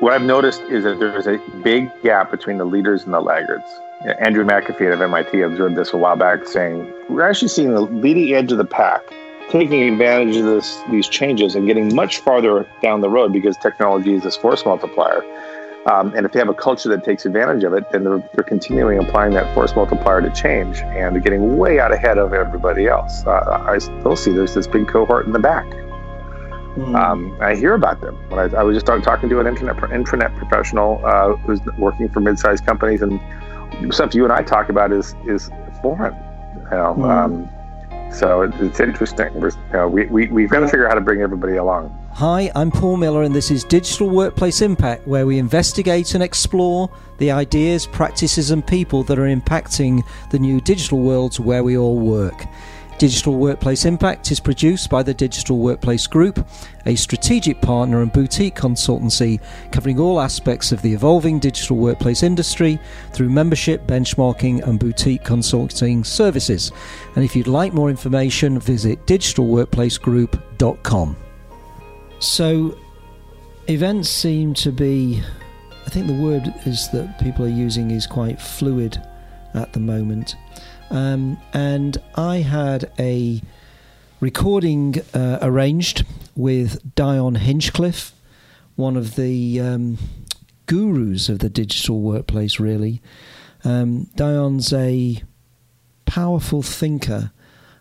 what I've noticed is that there is a big gap between the leaders and the laggards. Andrew McAfee of MIT observed this a while back, saying we're actually seeing the leading edge of the pack taking advantage of this, these changes and getting much farther down the road because technology is this force multiplier. Um, and if they have a culture that takes advantage of it, then they're, they're continuing applying that force multiplier to change and they're getting way out ahead of everybody else. Uh, I still see there's this big cohort in the back. Mm. Um, I hear about them. When I, I was just talking to an internet intranet professional uh, who's working for mid-sized companies, and stuff you and I talk about is is foreign. You know, mm. um, so it's interesting. We're, you know, we, we, we've got to figure out how to bring everybody along. Hi, I'm Paul Miller, and this is Digital Workplace Impact, where we investigate and explore the ideas, practices, and people that are impacting the new digital worlds where we all work. Digital Workplace Impact is produced by the Digital Workplace Group, a strategic partner and boutique consultancy covering all aspects of the evolving digital workplace industry through membership, benchmarking, and boutique consulting services. And if you'd like more information, visit digitalworkplacegroup.com. So, events seem to be, I think the word is that people are using is quite fluid at the moment. Um, and I had a recording uh, arranged with Dion Hinchcliffe, one of the um, gurus of the digital workplace, really. Um, Dion's a powerful thinker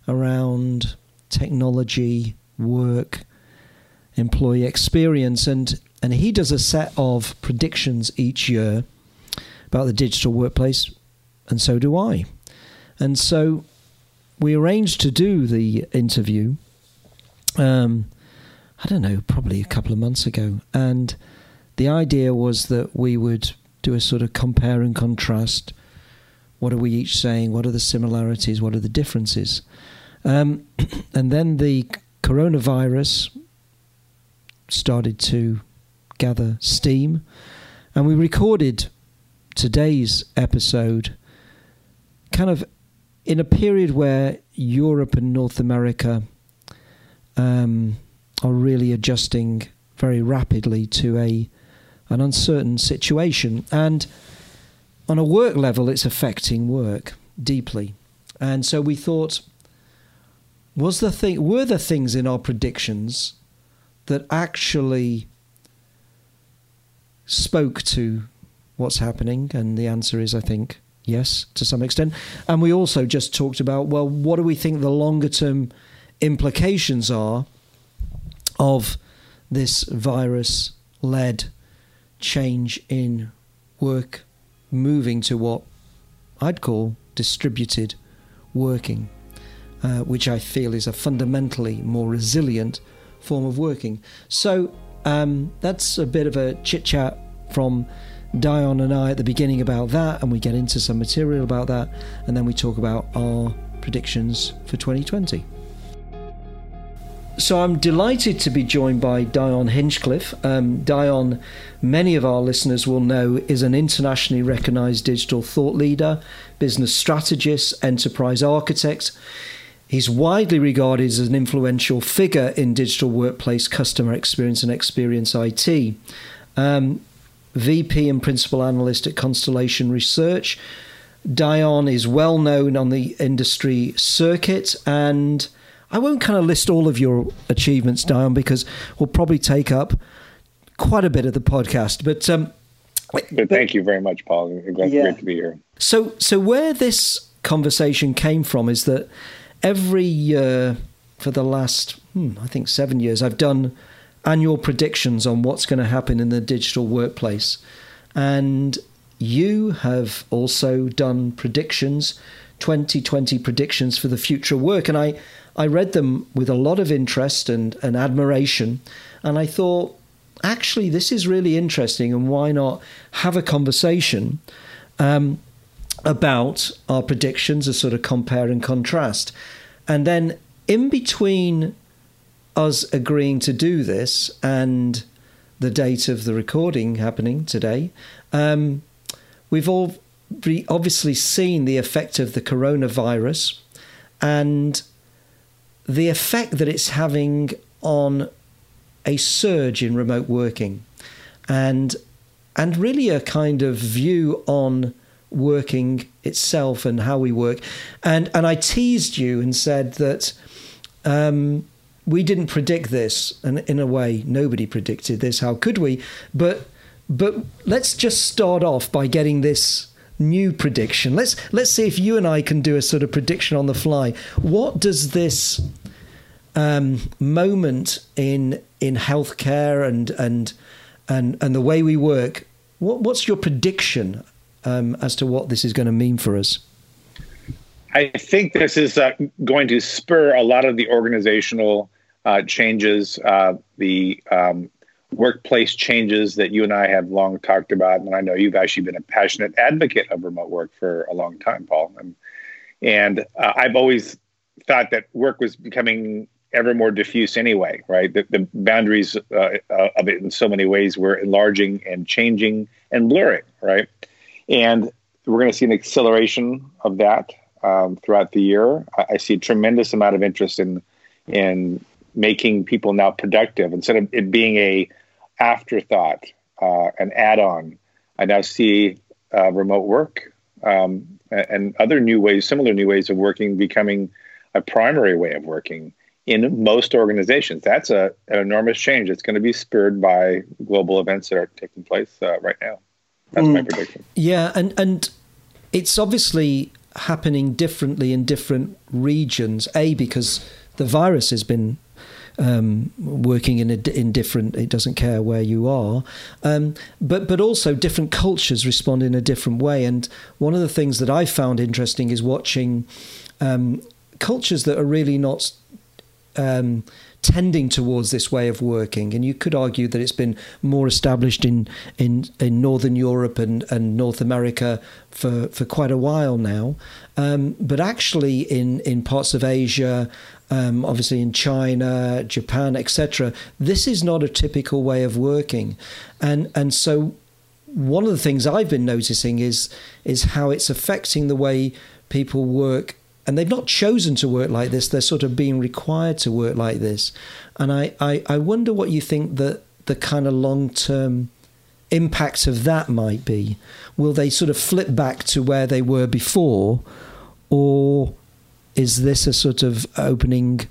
around technology, work, employee experience, and, and he does a set of predictions each year about the digital workplace, and so do I. And so we arranged to do the interview. Um, I don't know, probably a couple of months ago. And the idea was that we would do a sort of compare and contrast. What are we each saying? What are the similarities? What are the differences? Um, and then the coronavirus started to gather steam. And we recorded today's episode kind of in a period where Europe and North America um, are really adjusting very rapidly to a an uncertain situation, and on a work level, it's affecting work deeply. And so we thought, was the thing were there things in our predictions that actually spoke to what's happening? And the answer is, I think, Yes, to some extent. And we also just talked about, well, what do we think the longer term implications are of this virus led change in work moving to what I'd call distributed working, uh, which I feel is a fundamentally more resilient form of working. So um, that's a bit of a chit chat from Dion and I at the beginning about that, and we get into some material about that, and then we talk about our predictions for 2020. So I'm delighted to be joined by Dion Hinchcliffe. Um, Dion, many of our listeners will know, is an internationally recognized digital thought leader, business strategist, enterprise architect. He's widely regarded as an influential figure in digital workplace customer experience and experience IT. Um, VP and Principal Analyst at Constellation Research. Dion is well known on the industry circuit, and I won't kind of list all of your achievements, Dion, because we'll probably take up quite a bit of the podcast. But, um, but, but thank you very much, Paul. Glad, yeah. Great to be here. So, so where this conversation came from is that every year for the last, hmm, I think, seven years, I've done annual predictions on what's going to happen in the digital workplace. And you have also done predictions, 2020 predictions for the future work. And I, I read them with a lot of interest and, and admiration. And I thought, actually, this is really interesting. And why not have a conversation um, about our predictions, a sort of compare and contrast? And then in between us agreeing to do this and the date of the recording happening today, um, we've all obviously seen the effect of the coronavirus and the effect that it's having on a surge in remote working. and and really a kind of view on working itself and how we work. And and I teased you and said that um, we didn't predict this, and in a way, nobody predicted this. How could we? But but let's just start off by getting this new prediction. Let's let's see if you and I can do a sort of prediction on the fly. What does this um, moment in in healthcare and and and and the way we work? What, what's your prediction um, as to what this is going to mean for us? I think this is uh, going to spur a lot of the organizational uh, changes, uh, the um, workplace changes that you and I have long talked about. And I know you've actually been a passionate advocate of remote work for a long time, Paul. And, and uh, I've always thought that work was becoming ever more diffuse anyway, right? The, the boundaries uh, uh, of it in so many ways were enlarging and changing and blurring, right? And we're going to see an acceleration of that um, throughout the year. I, I, see a tremendous amount of interest in in making people now productive instead of it being a afterthought, uh, an add-on. I now see uh, remote work um, and other new ways, similar new ways of working, becoming a primary way of working in most organizations. That's a, an enormous change. It's going to be spurred by global events that are taking place uh, right now. That's mm. my prediction. Yeah, and and it's obviously happening differently in different regions. A because the virus has been um, working in a, in different. It doesn't care where you are, um, but but also different cultures respond in a different way. And one of the things that I found interesting is watching um, cultures that are really not um, tending towards this way of working. And you could argue that it's been more established in in, in Northern Europe and, and North America for, for quite a while now. Um, but actually, in, in parts of Asia, um, obviously in China, Japan, etc., this is not a typical way of working. And and so one of the things I've been noticing is is how it's affecting the way people work and they've not chosen to work like this. They're sort of being required to work like this. And I, I, I wonder what you think that the kind of long term impact of that might be. Will they sort of flip back to where they were before? Or is this a sort of opening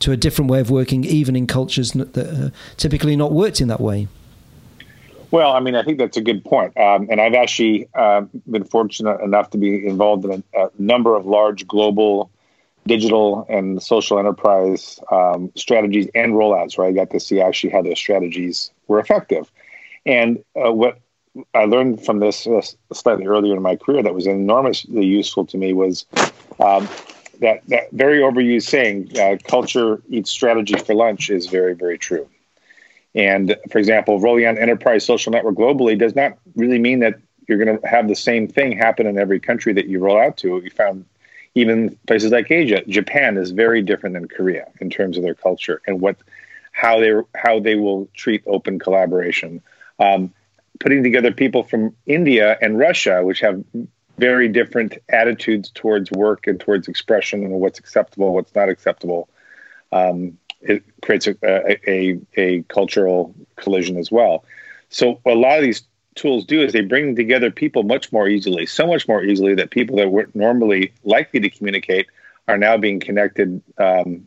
to a different way of working, even in cultures that are typically not worked in that way? Well, I mean, I think that's a good point. Um, and I've actually uh, been fortunate enough to be involved in a, a, number of large global digital and social enterprise um, strategies and rollouts where I got to see actually how those strategies were effective. And uh, what I learned from this uh, slightly earlier in my career that was enormously useful to me was um, that, that very overused saying, uh, culture eats strategy for lunch, is very, very true. And for example, rolling out enterprise social network globally does not really mean that you're going to have the same thing happen in every country that you roll out to. We found even places like Asia, Japan is very different than Korea in terms of their culture and what how they how they will treat open collaboration. Um, putting together people from India and Russia, which have very different attitudes towards work and towards expression and what's acceptable, what's not acceptable. Um, it creates a, a, a cultural collision as well. So a lot of these tools do is they bring together people much more easily, so much more easily that people that weren't normally likely to communicate are now being connected um,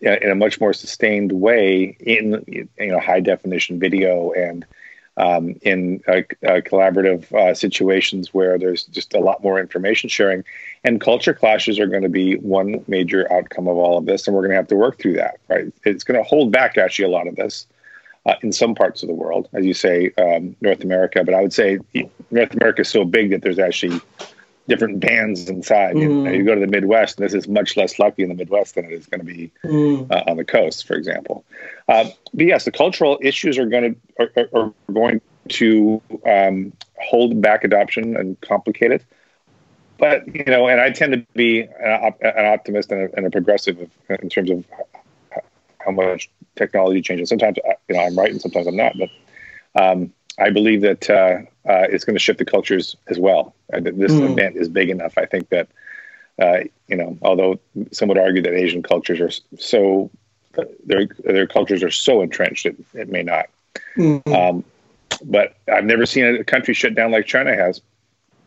in a much more sustained way in you know high definition video and um, in uh, uh, collaborative uh, situations where there's just a lot more information sharing. And culture clashes are going to be one major outcome of all of this, and we're going to have to work through that. Right? It's going to hold back actually a lot of this uh, in some parts of the world, as you say, um, North America. But I would say North America is so big that there's actually different bands inside. Mm. You, know, you, go to the Midwest, and this is much less lucky in the Midwest than it is going to be mm. uh, on the coast, for example. Uh, but yes, the cultural issues are going to are, are going to um, hold back adoption and complicate it. But you know, and I tend to be an, an optimist and a, and a, progressive in terms of how much technology changes. Sometimes uh, you know I'm right, and sometimes I'm not. But um, I believe that uh, uh, it's going to shift the cultures as well. this mm. event is big enough. I think that uh, you know, although some would argue that Asian cultures are so their their cultures are so entrenched, it, it may not. Mm. Um, but I've never seen a country shut down like China has.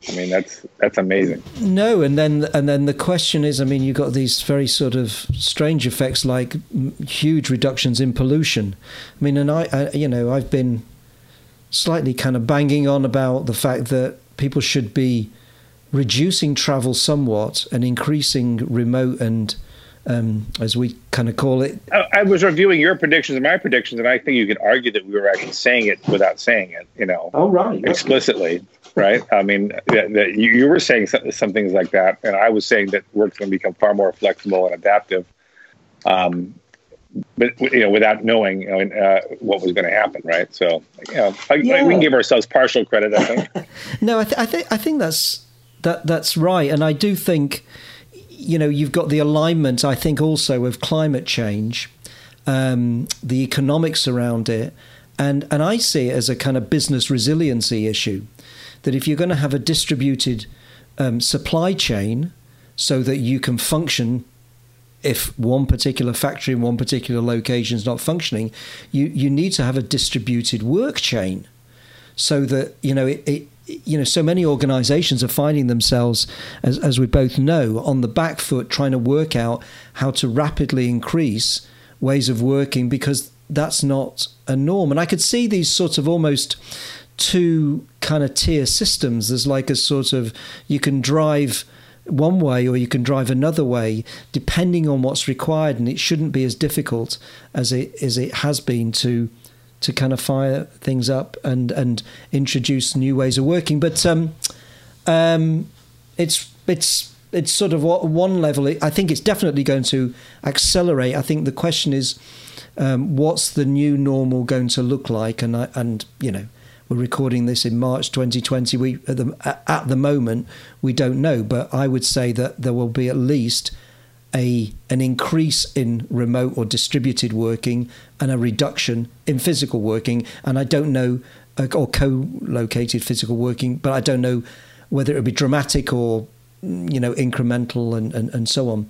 I mean, that's that's amazing. No, and then and then the question is, I mean, you've got these very sort of strange effects like huge reductions in pollution. I mean, and I, I, you know, I've been slightly kind of banging on about the fact that people should be reducing travel somewhat and increasing remote and um, as we kind of call it. I, I, was reviewing your predictions and my predictions, and I think you could argue that we were actually saying it without saying it. You know, oh right, explicitly, right? I mean, that, that you, you, were saying some, some, things like that, and I was saying that work's going to become far more flexible and adaptive. Um, but you know, without knowing you know, uh, what was going to happen, right? So, you know, yeah. we can give ourselves partial credit. I think. no, I, th- I think I think that's that that's right, and I do think you know, you've got the alignment, I think, also of climate change, um, the economics around it, and and I see it as a kind of business resiliency issue. That if you're going to have a distributed um, supply chain, so that you can function if one particular factory in one particular location is not functioning, you, you need to have a distributed work chain so that you know it, it, you know, so many organizations are finding themselves, as, as we both know, on the back foot trying to work out how to rapidly increase ways of working because that's not a norm. And I could see these sort of almost two kind of tier systems. There's like a sort of, you can drive one way or you can drive another way depending on what's required and it shouldn't be as difficult as it as it has been to to kind of fire things up and and introduce new ways of working. But um, um, it's it's it's sort of what one level. I think it's definitely going to accelerate. I think the question is, um, what's the new normal going to look like? And I, and you know, we're recording this in March 2020. We at the at the moment we don't know, but I would say that there will be at least a an increase in remote or distributed working and a reduction in physical working. And I don't know, uh, or co-located physical working, but I don't know whether it would be dramatic or you know incremental and and, and so on.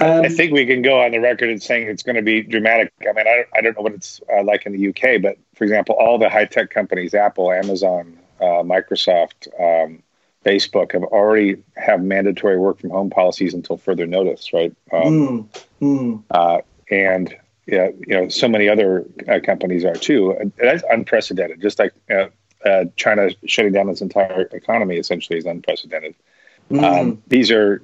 Um, I think we can go on the record and saying it's going to be dramatic. I mean, I don't, I don't know what it's uh, like in the UK, but for example, all the high tech companies, Apple, Amazon, uh, Microsoft, um, Facebook have already have mandatory work from home policies until further notice, right? Um, mm, mm. Uh, and yeah, you know, so many other uh, companies are too. And that's unprecedented. Just like uh, uh China shutting down its entire economy essentially is unprecedented. Mm. Um, these are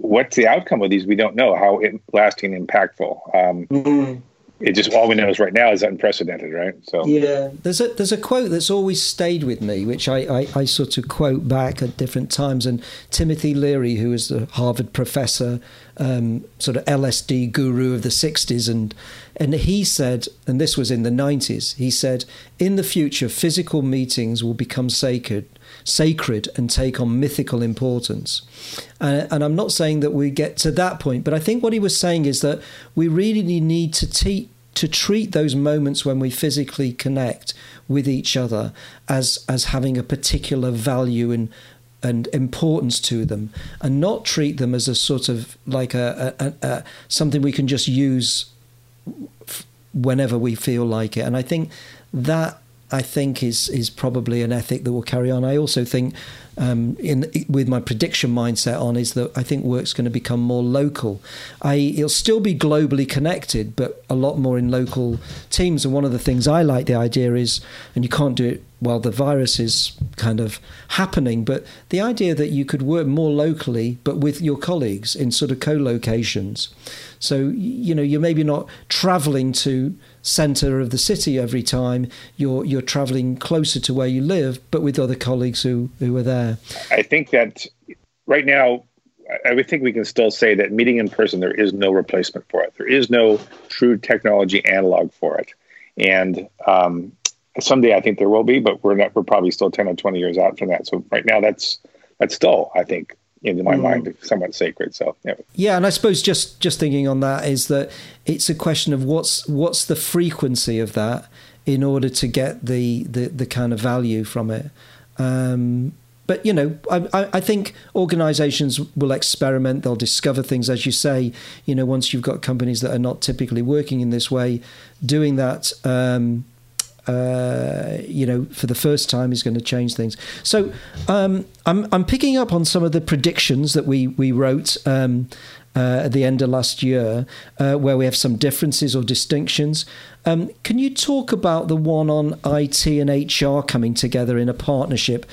what's the outcome of these? We don't know how lasting, impactful. Um, mm it just all we know is right now is unprecedented, right? So yeah, there's a there's a quote that's always stayed with me, which I, I, I sort of quote back at different times. And Timothy Leary, who is the Harvard professor, um, sort of LSD guru of the '60s, and and he said, and this was in the '90s, he said, in the future, physical meetings will become sacred sacred and take on mythical importance. Uh, and I'm not saying that we get to that point, but I think what he was saying is that we really need to teach to treat those moments when we physically connect with each other as as having a particular value and and importance to them, and not treat them as a sort of like a, a, a something we can just use whenever we feel like it. And I think that I think is is probably an ethic that will carry on. I also think um, in with my prediction mindset on is that I think work's going to become more local. I it'll still be globally connected, but a lot more in local teams. And one of the things I like the idea is, and you can't do it while the virus is kind of happening, but the idea that you could work more locally, but with your colleagues in sort of co-locations. So you know you're maybe not travelling to centre of the city every time. You're you're travelling closer to where you live, but with other colleagues who who are there. I think that right now, I would think we can still say that meeting in person there is no replacement for it. There is no true technology analog for it, and um, someday I think there will be, but we're not. We're probably still ten or twenty years out from that. So right now, that's that's still I think in my mm. mind somewhat sacred so yeah. yeah and i suppose just just thinking on that is that it's a question of what's what's the frequency of that in order to get the the, the kind of value from it um, but you know, I, I think organisations will experiment. They'll discover things, as you say. You know, once you've got companies that are not typically working in this way, doing that um, uh, you know, for the first time is going to change things. So um, I'm I'm picking up on some of the predictions that we we wrote. Um, uh, at the end of last year, uh, where we have some differences or distinctions. Um, can you talk about the one on IT and HR coming together in a partnership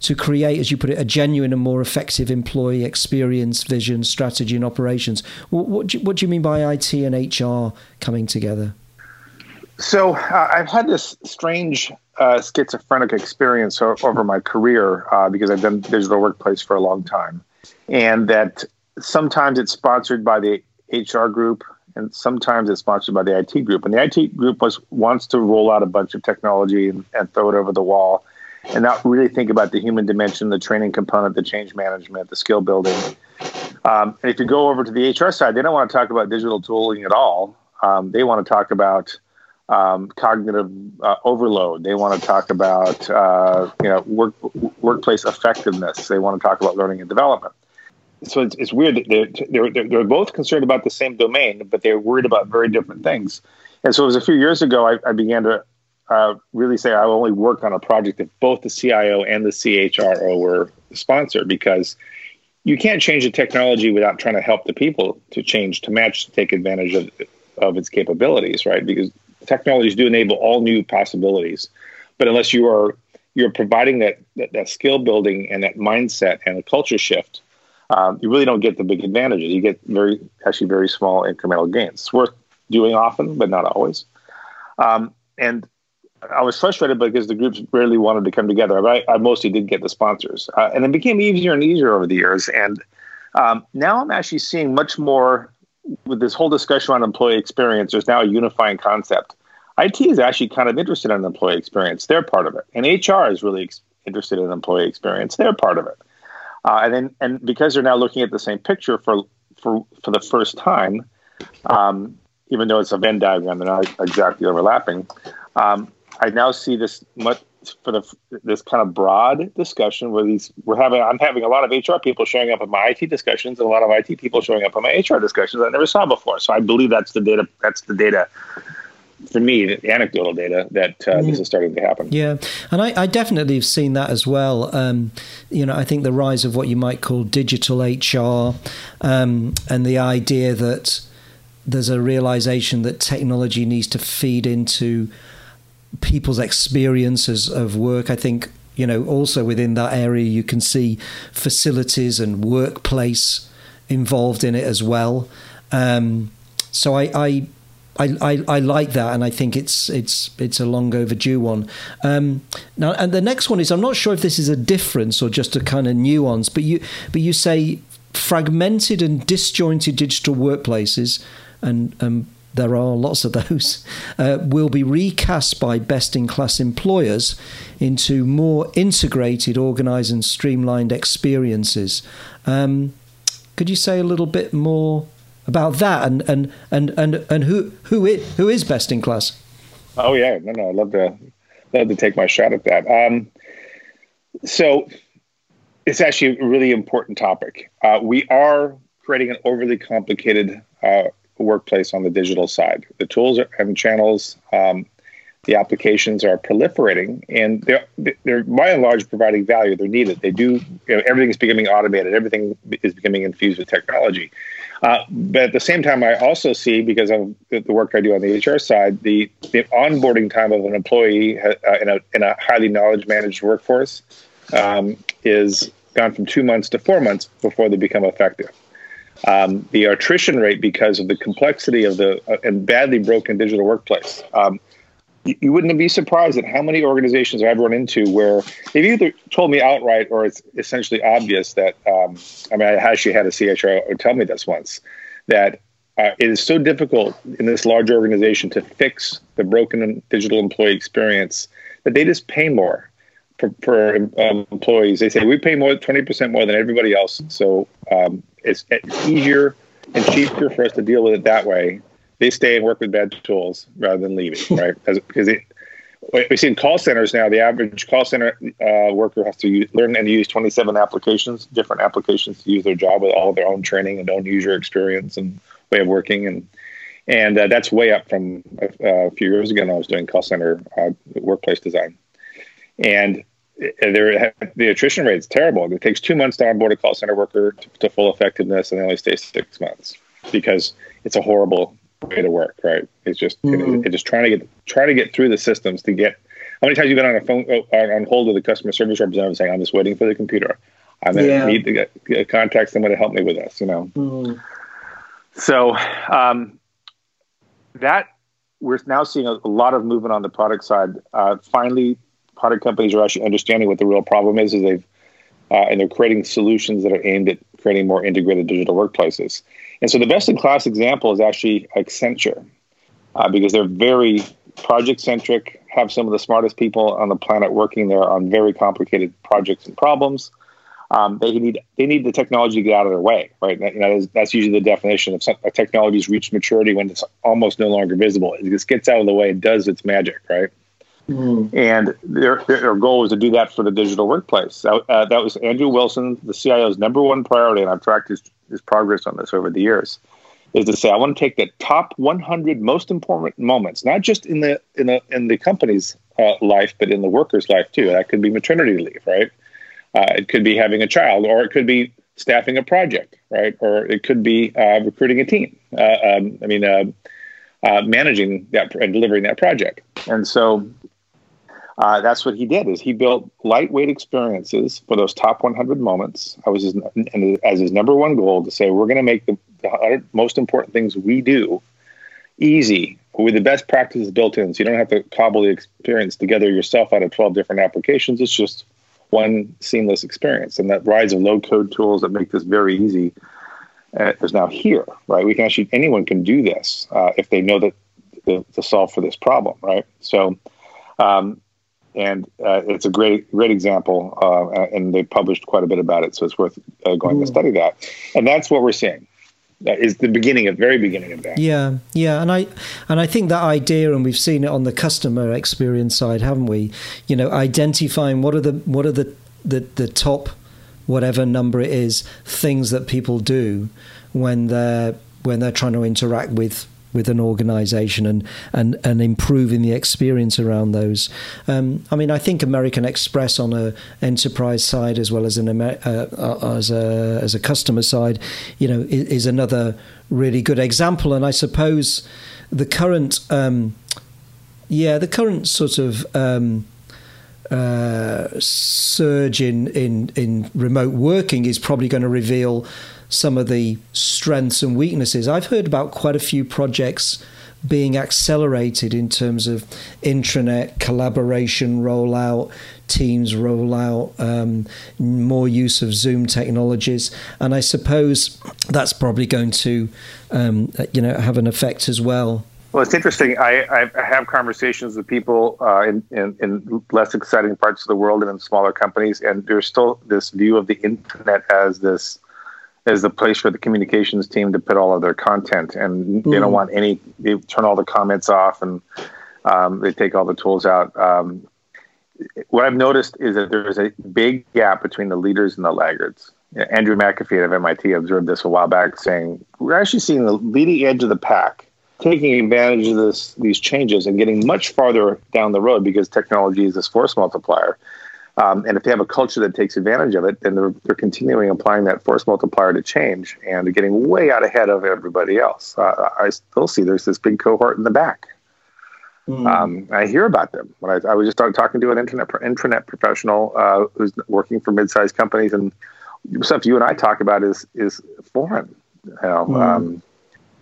to create, as you put it, a genuine and more effective employee experience, vision, strategy, and operations? What, what, do, you, what do you mean by IT and HR coming together? So uh, I've had this strange uh, schizophrenic experience over my career uh, because I've done digital workplace for a long time, and that sometimes it's sponsored by the HR group, and sometimes it's sponsored by the IT group. And the IT group was wants to roll out a bunch of technology and, and throw it over the wall, and not really think about the human dimension, the training component, the change management, the skill building. Um, and if you go over to the HR side, they don't want to talk about digital tooling at all. Um, they want to talk about um, cognitive uh, overload. They want to talk about uh, you know work, workplace effectiveness. They want to talk about learning and development. So it's, it's weird that they're, they're, they're both concerned about the same domain, but they're worried about very different things. And so it was a few years ago I, I began to uh, really say I only work on a project if both the CIO and the CHRO were sponsored because you can't change the technology without trying to help the people to change to match to take advantage of of its capabilities, right? Because technologies do enable all new possibilities, but unless you are you're providing that that, that skill building and that mindset and a culture shift, um, you really don't get the big advantages. You get very actually very small incremental gains. It's worth doing often, but not always. Um, and I was frustrated because the groups rarely wanted to come together. I, I mostly did get the sponsors, uh, and it became easier and easier over the years. And um, now I'm actually seeing much more with this whole discussion on employee experience. There's now a unifying concept IT is actually kind of interested in employee experience. They're part of it, and HR is really ex- interested in employee experience. They're part of it, uh, and then and because they're now looking at the same picture for for for the first time, um, even though it's a Venn diagram, they're not exactly overlapping. Um, I now see this much for the this kind of broad discussion where these we're having I'm having a lot of HR people showing up at my IT discussions and a lot of IT people showing up at my HR discussions I never saw before. So I believe that's the data that's the data for me, the anecdotal data that uh, this is starting to happen. Yeah, and I, I, definitely have seen that as well. Um, you know, I think the rise of what you might call digital HR um, and the idea that there's a realization that technology needs to feed into people's experiences of work. I think you know also within that area you can see facilities and workplace involved in it as well. Um, so I, I I, I, I, like that, and I think it's it's it's a long overdue one. Um, now, and the next one is I'm not sure if this is a difference or just a kind of nuance, but you but you say fragmented and disjointed digital workplaces, and um, there are lots of those, uh, will be recast by best in class employers into more integrated, organized, and streamlined experiences. Um, could you say a little bit more about that and and and and, and who who is, who is best in class? Oh yeah, no, no, I'd love to love to take my shot at that. Um, so it's actually a really important topic. Uh, we are creating an overly complicated uh, workplace on the digital side. The tools and channels, um, the applications are proliferating, and they're they're by and large providing value. They're needed. They do. You know, everything is becoming automated. Everything is becoming infused with technology. Uh, but at the same time, I also see, because of the work I do on the HR side, the, the onboarding time of an employee uh, in, a, in a highly knowledge managed workforce um, is gone from two months to four months before they become effective. Um, the attrition rate, because of the complexity of the uh, and badly broken digital workplace, um, you wouldn't be surprised at how many organizations I've run into where they've either told me outright or it's essentially obvious that um, I mean I actually had a CHRO tell me this once that uh, it is so difficult in this large organization to fix the broken digital employee experience that they just pay more for, for um, employees. They say we pay more twenty percent more than everybody else, so um, it's, it's easier and cheaper for us to deal with it that way they stay and work with bad tools rather than leaving, right? As, because it, we see in call centers now, the average call center uh, worker has to use, learn and use 27 applications, different applications to use their job with all their own training and own user experience and way of working. And and uh, that's way up from a, a, few years ago when I was doing call center uh, workplace design. And there, the attrition rate is terrible. It takes two months to onboard a call center worker to, to full effectiveness, and they only stay six months because it's a horrible way to work. Right? It's just mm-hmm. it's just trying to get try to get through the systems to get. How many times you've been on a phone uh, on hold with a customer service representative saying, "I'm just waiting for the computer. I'm going to yeah. need to get, contact someone to help me with this." You know. Mm-hmm. So um, that we're now seeing a, a, lot of movement on the product side. Uh, finally, product companies are actually understanding what the real problem is, is they've uh, and they're creating solutions that are aimed at creating more integrated digital workplaces. And so the best in class example is actually Accenture, uh, because they're very project centric, have some of the smartest people on the planet working there on very complicated projects and problems. Um, they need they need the technology to get out of their way, right? You know, that's usually the definition of technology's reached maturity when it's almost no longer visible. It just gets out of the way and does its magic, right? Mm. And their, their goal was to do that for the digital workplace. Uh, that was Andrew Wilson, the CIO's number one priority, and I've tracked his, his progress on this over the years. Is to say I want to take the top 100 most important moments, not just in the in the in the company's uh, life, but in the worker's life too. That could be maternity leave, right? Uh, it could be having a child, or it could be staffing a project, right? Or it could be uh, recruiting a team. Uh, um, I mean, uh, managing that and delivering that project. And so uh, that's what he did is he built lightweight experiences for those top 100 moments. I was his, as his number one goal to say we're going to make the, the most important things we do easy with the best practices built in. So you don't have to cobble the experience together yourself out of 12 different applications. It's just one seamless experience. And that rise of low code tools that make this very easy uh, is now here right? We can actually anyone can do this uh, if they know that the, to solve for this problem right? So um, and uh, it's a great great example, uh, and they published quite a bit about it, so it's worth uh, going mm. to study that. And that's what we're seeing. That is the beginning, of very beginning of that. Yeah, yeah, and I and I think that idea, and we've seen it on the customer experience side, haven't we? You know, identifying what are the what are the the, the top whatever number it is things that people do when they're when they're trying to interact with with an organization and, and, and improving the experience around those. Um, I mean, I think American Express on a enterprise side as well as an uh, uh, as a as a customer side, you know, is, is, another really good example. And I suppose the current, um, yeah, the current sort of. Um, uh, surge in, in in remote working is probably going to reveal some of the strengths and weaknesses. I've heard about quite a few projects being accelerated in terms of intranet collaboration rollout, Teams rollout, um, more use of Zoom technologies, and I suppose that's probably going to, um, you know, have an effect as well. Well, it's interesting. I, I have conversations with people uh, in, in, in, less exciting parts of the world and in smaller companies, and there's still this view of the intranet as this as the place for the communications team to put all of their content, and mm. they don't mm. want any. They turn all the comments off, and um, they take all the tools out. Um, what I've noticed is that there is a big gap between the leaders and the laggards. Andrew McAfee of MIT observed this a while back, saying we're actually seeing the leading edge of the pack taking advantage of this these changes and getting much farther down the road because technology is this force multiplier. Um, and if they have a culture that takes advantage of it, then they're, they're continuing applying that force multiplier to change and they're getting way out ahead of everybody else. Uh, I still see there's this big cohort in the back. Mm. Um, I hear about them. When I, I was just talking to an internet intranet professional uh, who's working for mid-sized companies, and stuff you and I talk about is is foreign. You know, mm. um,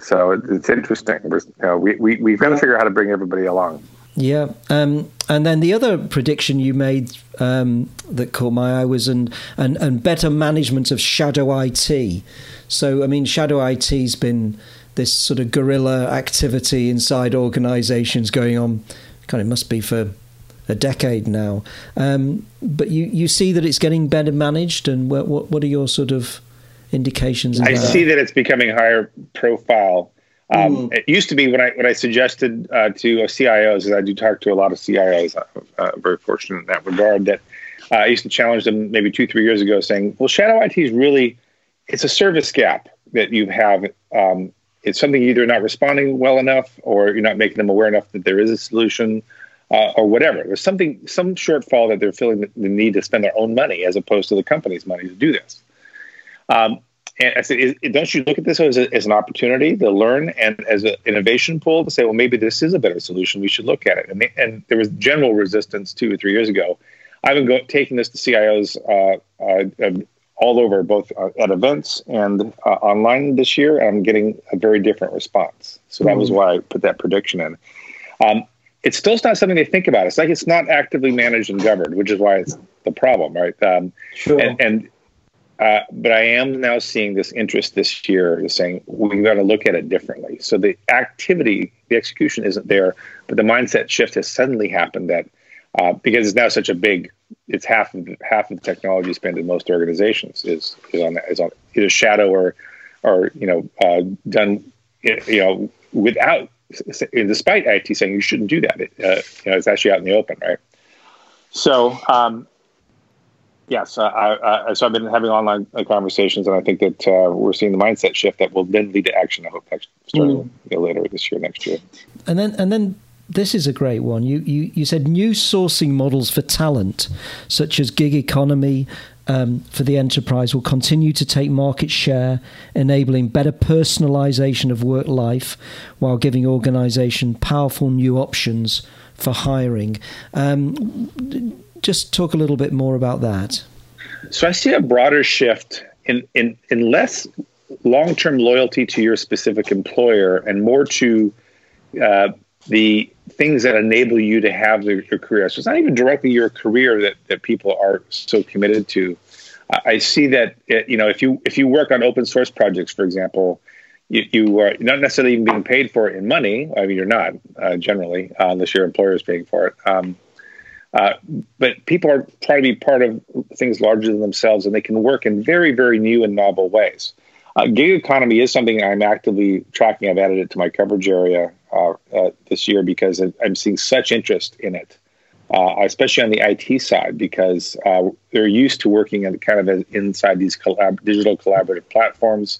so it, it's interesting. You know, we we we've got to figure out how to bring everybody along. Yeah, um, and then the other prediction you made um, that caught my eye was and and and better management of shadow IT. So I mean, shadow IT's been this sort of guerrilla activity inside organisations going on. Kind of must be for a decade now. Um, but you you see that it's getting better managed, and what what, what are your sort of indications? I see that it's becoming higher profile um, mm. It used to be when I when I suggested uh, to uh, CIOs, as I do talk to a lot of CIOs, uh, uh, very fortunate in that regard, that uh, I used to challenge them maybe two three years ago, saying, "Well, shadow IT is really it's a service gap that you have um, it's something either not responding well enough or you're not making them aware enough that there is a solution uh, or whatever. There's something, some shortfall that they're feeling the need to spend their own money as opposed to the company's money to do this. Um, and I said, is, don't you look at this as, a, as an opportunity to learn and as an innovation pool to say, well, maybe this is a better solution. We should look at it. And, they, and there was general resistance two or three years ago. I've been go, taking this to CIOs uh, uh, all over, both uh, at events and uh, online this year. And I'm getting a very different response. So that was why I put that prediction in. Um, it's still not something they think about. It's like it's not actively managed and governed, which is why it's the problem, right? Um, sure. And, and uh, but I am now seeing this interest this year is saying we've got to look at it differently. So the activity, the execution isn't there, but the mindset shift has suddenly happened that uh, because it's now such a big, it's half of half of the technology spend in most organizations is is on is on either shadow or or you know uh, done you know without despite IT saying you shouldn't do that. It, uh, you know, it's actually out in the open, right? So. Um, Yes, uh, I, I, so I've been having online uh, conversations, and I think that uh, we're seeing the mindset shift that will then lead to action. I hope next starting mm. you know, later this year, next year. And then, and then this is a great one. You, you you said new sourcing models for talent, such as gig economy, um, for the enterprise will continue to take market share, enabling better personalization of work life while giving organization powerful new options for hiring. Um, just talk a little bit more about that. So I see a broader shift in in, in less long term loyalty to your specific employer and more to uh, the things that enable you to have the, your career. So it's not even directly your career that, that people are so committed to. I see that it, you know if you if you work on open source projects, for example, you, you are not necessarily even being paid for it in money. I mean, you're not uh, generally uh, unless your employer is paying for it. Um, uh, but people are trying to be part of things larger than themselves, and they can work in very, very new and novel ways. Uh, gig economy is something I'm actively tracking. I've added it to my coverage area uh, uh this year because I'm seeing such interest in it, uh, especially on the IT side, because they're used to working in kind of inside these collab- digital collaborative platforms.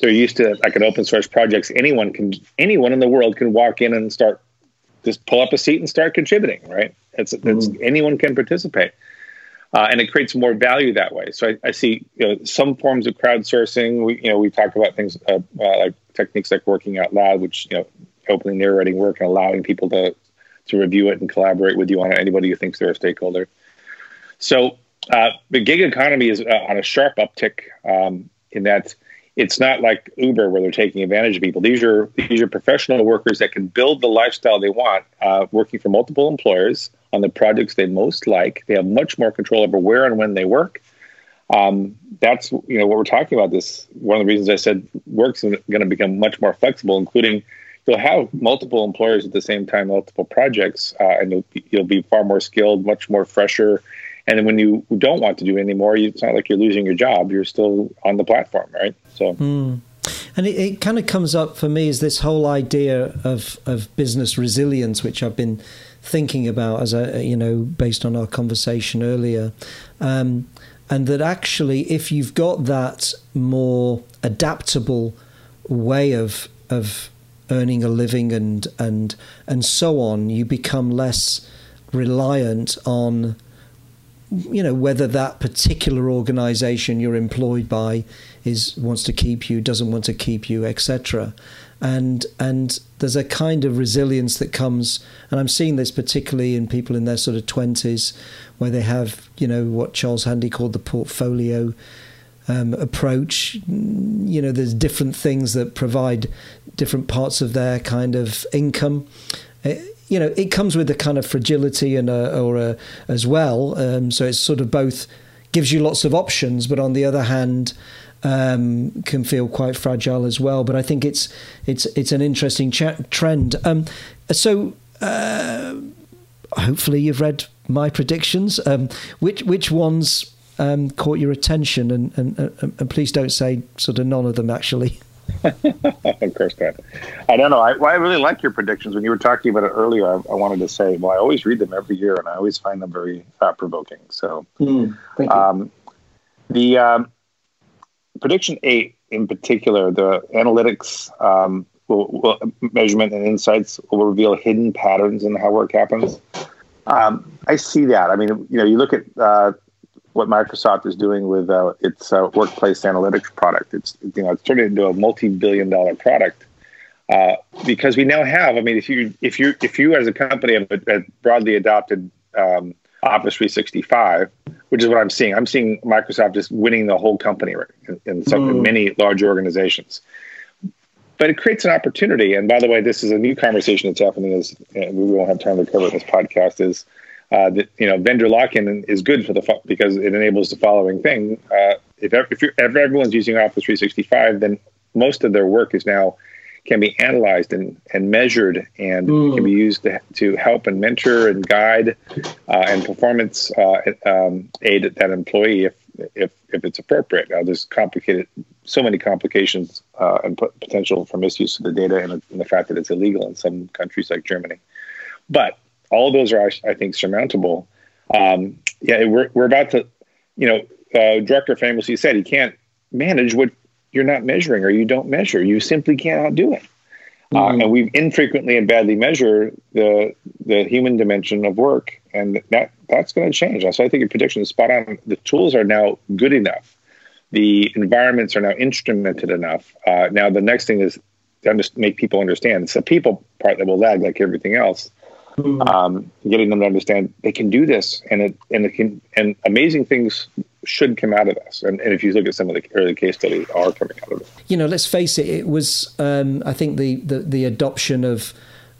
They're used to like an open source projects. Anyone can, anyone in the world can walk in and start just pull up a seat and start contributing, right? It's, it's mm-hmm. anyone can participate. Uh, and it creates more value that way. So I, I, see you know, some forms of crowdsourcing. We you know we talk about things uh, uh, like techniques like working out loud, which you know openly narrating work and allowing people to to review it and collaborate with you on it. Anybody who thinks they're a stakeholder. So uh, the gig economy is uh, on a sharp uptick um, in that it's not like Uber where they're taking advantage of people. These are these are professional workers that can build the lifestyle they want, uh, working for multiple employers on the projects they most like. They have much more control over where and when they work. Um, that's you know what we're talking about. This one of the reasons I said work's going to become much more flexible, including you'll have multiple employers at the same time, multiple projects, uh, and you'll be, you'll be far more skilled, much more fresher and then when you don't want to do it anymore, it's not like you're losing your job. You're still on the platform, right? So. Mm. And it, it, kind of comes up for me is this whole idea of, of business resilience, which I've been thinking about as a you know based on our conversation earlier, um, and that actually if you've got that more adaptable way of of earning a living and and and so on, you become less reliant on you know whether that particular organization you're employed by is wants to keep you doesn't want to keep you etc and and there's a kind of resilience that comes and I'm seeing this particularly in people in their sort of 20s where they have you know what Charles Handy called the portfolio um, approach. You know there's different things that provide different parts of their kind of income. It, you know, it comes with a kind of fragility and a, or a, as well. Um, so it's sort of both gives you lots of options, but on the other hand, um, can feel quite fragile as well. But I think it's it's it's an interesting cha- trend. Um, so uh, hopefully you've read my predictions. Um, which which ones um, caught your attention? And, and, and please don't say sort of none of them actually. of course not. I don't know. I, well, I really like your predictions. When you were talking about it earlier, I, I, wanted to say, well, I always read them every year, and I always find them very thought provoking. So, mm, um, the um, prediction eight in particular, the analytics um, will, will, measurement and insights will reveal hidden patterns in how work happens. Um, I see that. I mean, you know, you look at uh, what Microsoft is doing with uh, its uh, workplace analytics product. It's you know it's turned into a multi-billion-dollar product uh, because we now have. I mean, if you if you if you as a company have, have broadly adopted um, Office 365, which is what I'm seeing. I'm seeing Microsoft just winning the whole company in, in, some, mm. in many large organizations. But it creates an opportunity. And by the way, this is a new conversation that's happening. Is and we won't have time to cover in this podcast. Is uh, that you know vendor lock-in is good for the because it enables the following thing. Uh, if if, if everyone's using Office 365, then most of their work is now can be analyzed and, and measured and mm. can be used to, to help and mentor and guide uh, and performance uh, um, aid that employee if, if, if it's appropriate. Now, there's complicated, so many complications uh, and potential for misuse of the data and, and, the fact that it's illegal in some countries like Germany. But all those are, I think, surmountable. Um, yeah, we're, we're about to, you know, uh, Drucker famously said he can't manage what you're not measuring or you don't measure. You simply cannot do it. Uh, mm-hmm. Uh, and we infrequently and badly measure the the human dimension of work, and that that's going to change. So I think your prediction is spot on. The tools are now good enough. The environments are now instrumented enough. Uh, now the next thing is to just make people understand. It's the people part that will lag, like everything else. Mm-hmm. Um, getting them to understand they can do this, and it and it can and amazing things should come out of this. And, and, if you look at some of the early case studies are coming out of it. You know, let's face it, it was, um, I think the, the, the adoption of,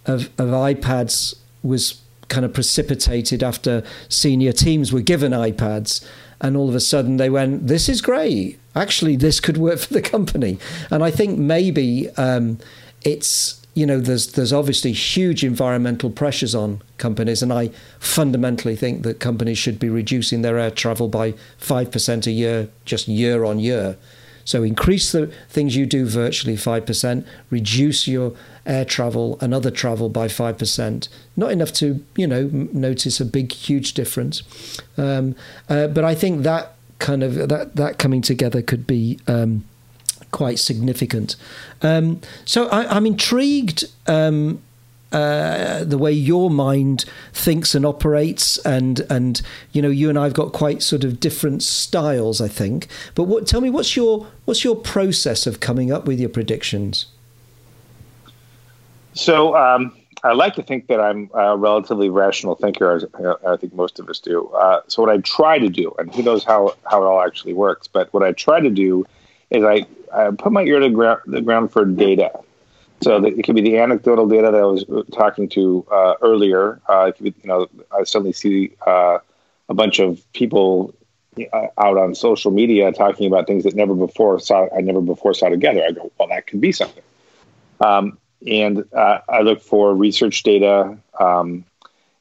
of, of iPads was kind of precipitated after senior teams were given iPads. And all of a sudden they went, this is great. Actually, this could work for the company. And I think maybe um, it's you know, there's there's obviously huge environmental pressures on companies, and I fundamentally think that companies should be reducing their air travel by five percent a year, just year on year. So increase the things you do virtually five percent, reduce your air travel and other travel by five percent. Not enough to you know notice a big huge difference, um, uh, but I think that kind of that that coming together could be. Um, quite significant. Um, so I, am intrigued. Um, uh, the way your mind thinks and operates, and and you know, you and I've got quite sort of different styles, I think. But what? Tell me, what's your what's your process of coming up with your predictions? So um, I like to think that I'm a relatively rational thinker, as I think most of us do. Uh, so what I try to do, and who knows how how it all actually works, but what I try to do is I I put my ear to gra- the ground for data. So that it could be the anecdotal data that I was talking to uh, earlier. Uh, be, you know, I suddenly see uh, a bunch of people uh, out on social media talking about things that never before saw I never before saw together. I go, well, that could be something. Um, and uh, I look for research data um,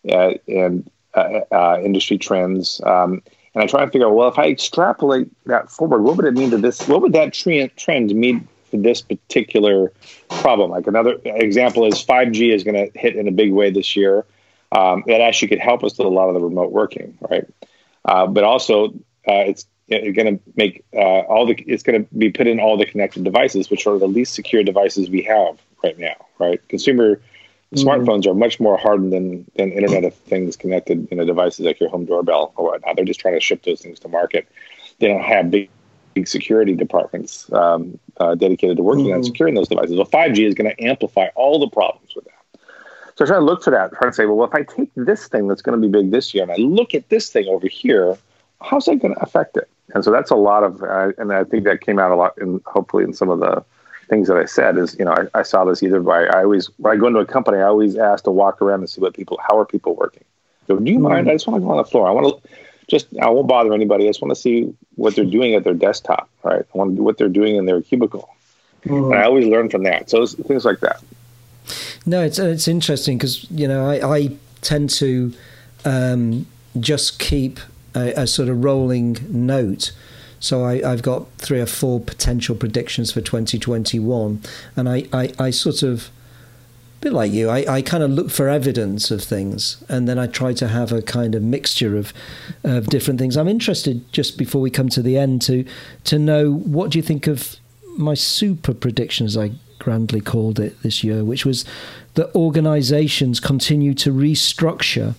and uh, industry trends. Um, and I try to figure out, well, if I extrapolate that forward, what would it mean to this? What would that trend trend mean for this particular problem? Like another example is 5G is going to hit in a big way this year. Um, that actually could help us with a lot of the remote working, right? Uh, but also, uh, it's, going to make uh, all the it's going to be put in all the connected devices, which are the least secure devices we have right now, right? Consumer Mm-hmm. Smartphones are much more hardened than than Internet of Things connected you know devices like your home doorbell or whatnot. They're just trying to ship those things to market. They don't have big big security departments um, uh, dedicated to working mm-hmm. on securing those devices. Well, 5G is going to amplify all the problems with that. So I try to look for that, trying to say, well, if I take this thing that's going to be big this year and I look at this thing over here, how's that going to affect it? And so that's a lot of, uh, and I think that came out a lot in hopefully in some of the things that I said is, you know, I, I, saw this either by, I always, when I go into a company, I always ask to walk around and see what people, how are people working? So, do you mm-hmm. mind? I just want to go on the floor. I want to just, I won't bother anybody. I just want to see what they're doing at their desktop, right? I want to do what they're doing in their cubicle. Mm-hmm. And I always learn from that. So things like that. No, it's, it's interesting because, you know, I, I tend to um, just keep a, a sort of rolling note so I, have got three or four potential predictions for 2021, and I, I, I sort of, a bit like you, I, I kind of look for evidence of things, and then I try to have a kind of mixture of of different things. I'm interested just before we come to the end to to know what do you think of my super prediction, as I grandly called it this year, which was that organisations continue to restructure,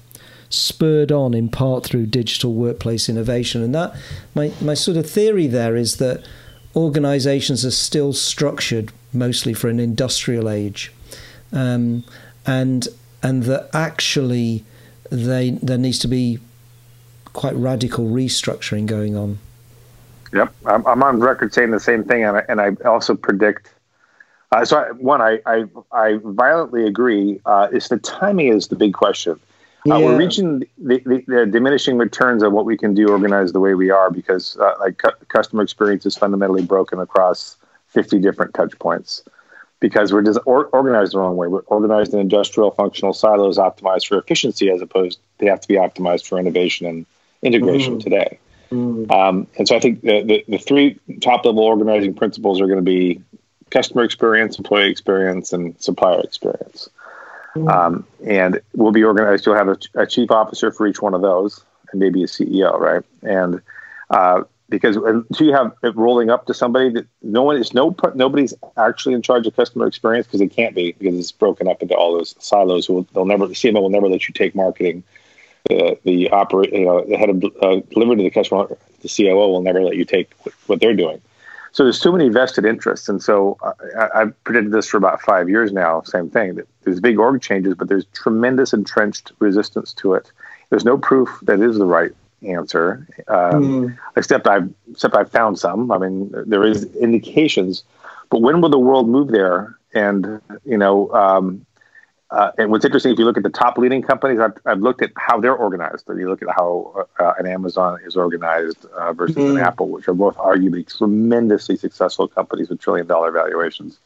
spurred on in part through digital workplace innovation, and that my my sort of theory there is that organisations are still structured mostly for an industrial age, um, and and that actually they there needs to be quite radical restructuring going on. Yep, I'm, I'm on record saying the same thing, and I, and I also predict. Uh, so, I, one, I, I, I violently agree. Uh, is the timing is the big question. Uh, We're reaching the, the, the, diminishing returns of what we can do organized the way we are because, uh, like, cu- customer experience is fundamentally broken across 50 different touch points because we're just or, organized the wrong way. We're organized in industrial functional silos optimized for efficiency as opposed they have to be optimized for innovation and integration mm. today. Mm. Um, and so I think the, the, the three top level organizing principles are going to be customer experience, employee experience, and supplier experience. Mm. Um, and we'll be organized. You'll have a, a, chief officer for each one of those, and maybe a CEO, right? And uh, because until you have it rolling up to somebody that no one is no nobody's actually in charge of customer experience because it can't be because it's broken up into all those silos. Will, they'll never the CMO will never let you take marketing the the operate you know the head of uh, delivery to the customer, the COO will never let you take what they're doing. So there's too many vested interests, and so I, have predicted this for about five years now. Same thing. There's big org changes, but there's tremendous entrenched resistance to it. There's no proof that is the right answer, um, mm. except I've except I've found some. I mean, there is indications, but when will the world move there? And you know, um, uh, and what's interesting, if you look at the top leading companies, I've, I've looked at how they're organized. So you look at how uh, an Amazon is organized uh, versus mm-hmm. an Apple, which are both arguably tremendously successful companies with trillion dollar valuations.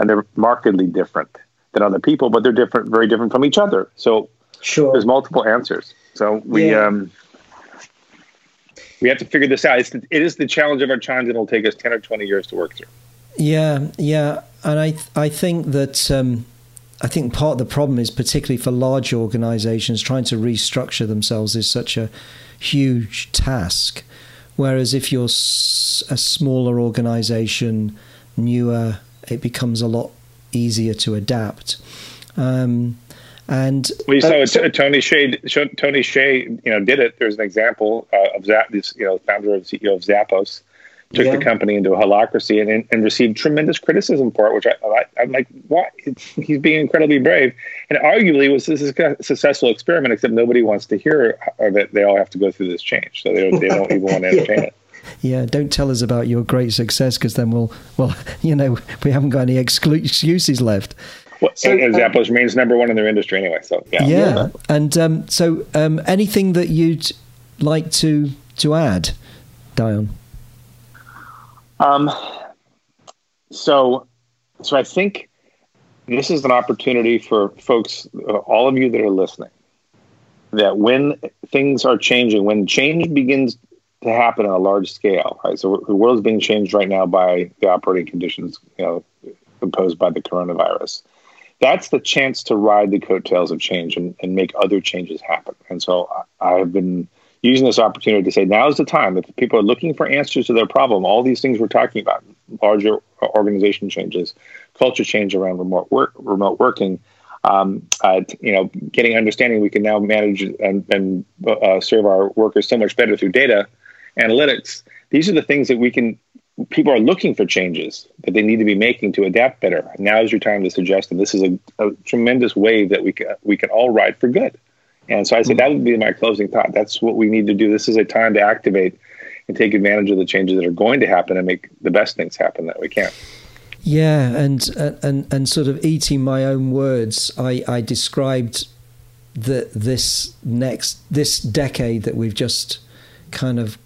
And they're markedly different than other people, but they're different, very different from each other. So sure. there's multiple answers. So we, yeah. um, we have to figure this out. It's the, it is the challenge of our times, and it'll take us 10 or 20 years to work through. Yeah, yeah. And I, I think that, um, I think part of the problem is particularly for large organizations trying to restructure themselves is such a huge task. Whereas if you're a smaller organization, newer, it becomes a lot easier to adapt. Um, and we saw uh, Tony Hsieh. Tony Hsieh, you know, did it. There's an example uh, of Zap, this, you know, founder of CEO of Zappos, took yeah. the company into a holacracy and, and received tremendous criticism for it, which I, I, am like, what? He's being incredibly brave. And arguably was this is a successful experiment, except nobody wants to hear that they all have to go through this change. So they don't, they don't even want to entertain yeah. it. Yeah, don't tell us about your great success because then we'll, well, you know, we haven't got any excuses left. Well, so, and, and uh, Zappos remains number one in their industry anyway. So yeah, yeah. yeah. And um, so, um, anything that you'd like to to add, Dion? Um, so, so I think this is an opportunity for folks, uh, all of you that are listening, that when things are changing, when change begins to happen on a large scale, right? So the world is being changed right now by the operating conditions, you know, imposed by the coronavirus. That's the chance to ride the coattails of change and, and make other changes happen. And so I, I've been using this opportunity to say now is the time. If people are looking for answers to their problem all these things we're talking about larger organization changes culture change around remote work remote working um, uh, you know getting understanding we can now manage and, and uh, serve our workers so much better through data analytics. These are the things that we can people are looking for changes that they need to be making to adapt better. Now is your time to suggest that this is a, a tremendous wave that we can, we can all ride for good and so I said that would be my closing thought. That's what we need to do. This is a time to activate and take advantage of the changes that are going to happen and make the best things happen that we can. Yeah, and and and sort of eating my own words, I, I described that this next this decade that we've just kind of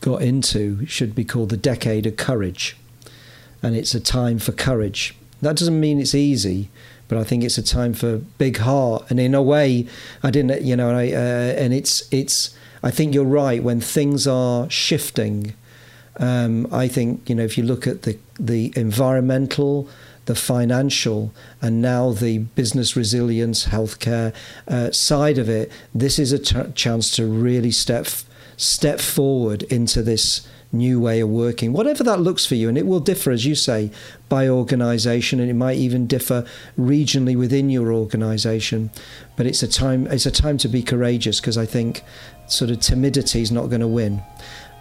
got into should be called the decade of courage, and it's a time for courage. That doesn't mean it's easy, but I think it's a time for big heart. And in a way, I didn't, you know, I, uh, and it's it's. I think you're right when things are shifting. Um, I think you know if you look at the the environmental, the financial, and now the business resilience, healthcare uh, side of it, this is a t- chance to really step step forward into this new way of working, whatever that looks for you. And it will differ, as you say, by organization, and it might even differ regionally within your organization. But it's a time it's a time to be courageous because I think sort of timidity is not going to win.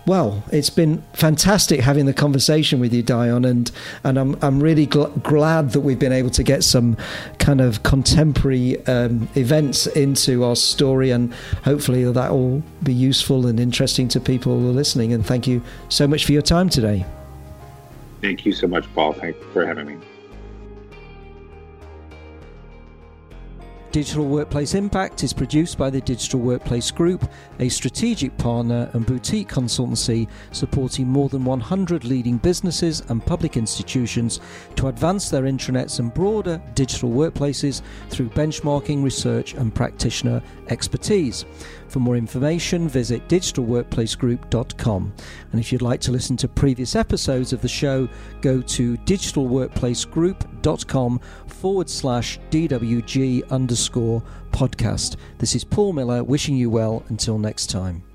Well, it's been fantastic having the conversation with you, Dion, and and I'm I'm really gl- glad that we've been able to get some kind of contemporary um, events into our story, and hopefully that will be useful and interesting to people who are listening. And thank you so much for your time today. Thank you so much, Paul. Thank you for having me. Digital Workplace Impact is produced by the Digital Workplace Group, a strategic partner and boutique consultancy supporting more than 100 leading businesses and public institutions to advance their intranets and broader digital workplaces through benchmarking, research, and practitioner expertise. For more information, visit digitalworkplacegroup.com. And if you'd like to listen to previous episodes of the show, go to digitalworkplacegroup.com forward slash DWG underscore podcast. This is Paul Miller wishing you well until next time.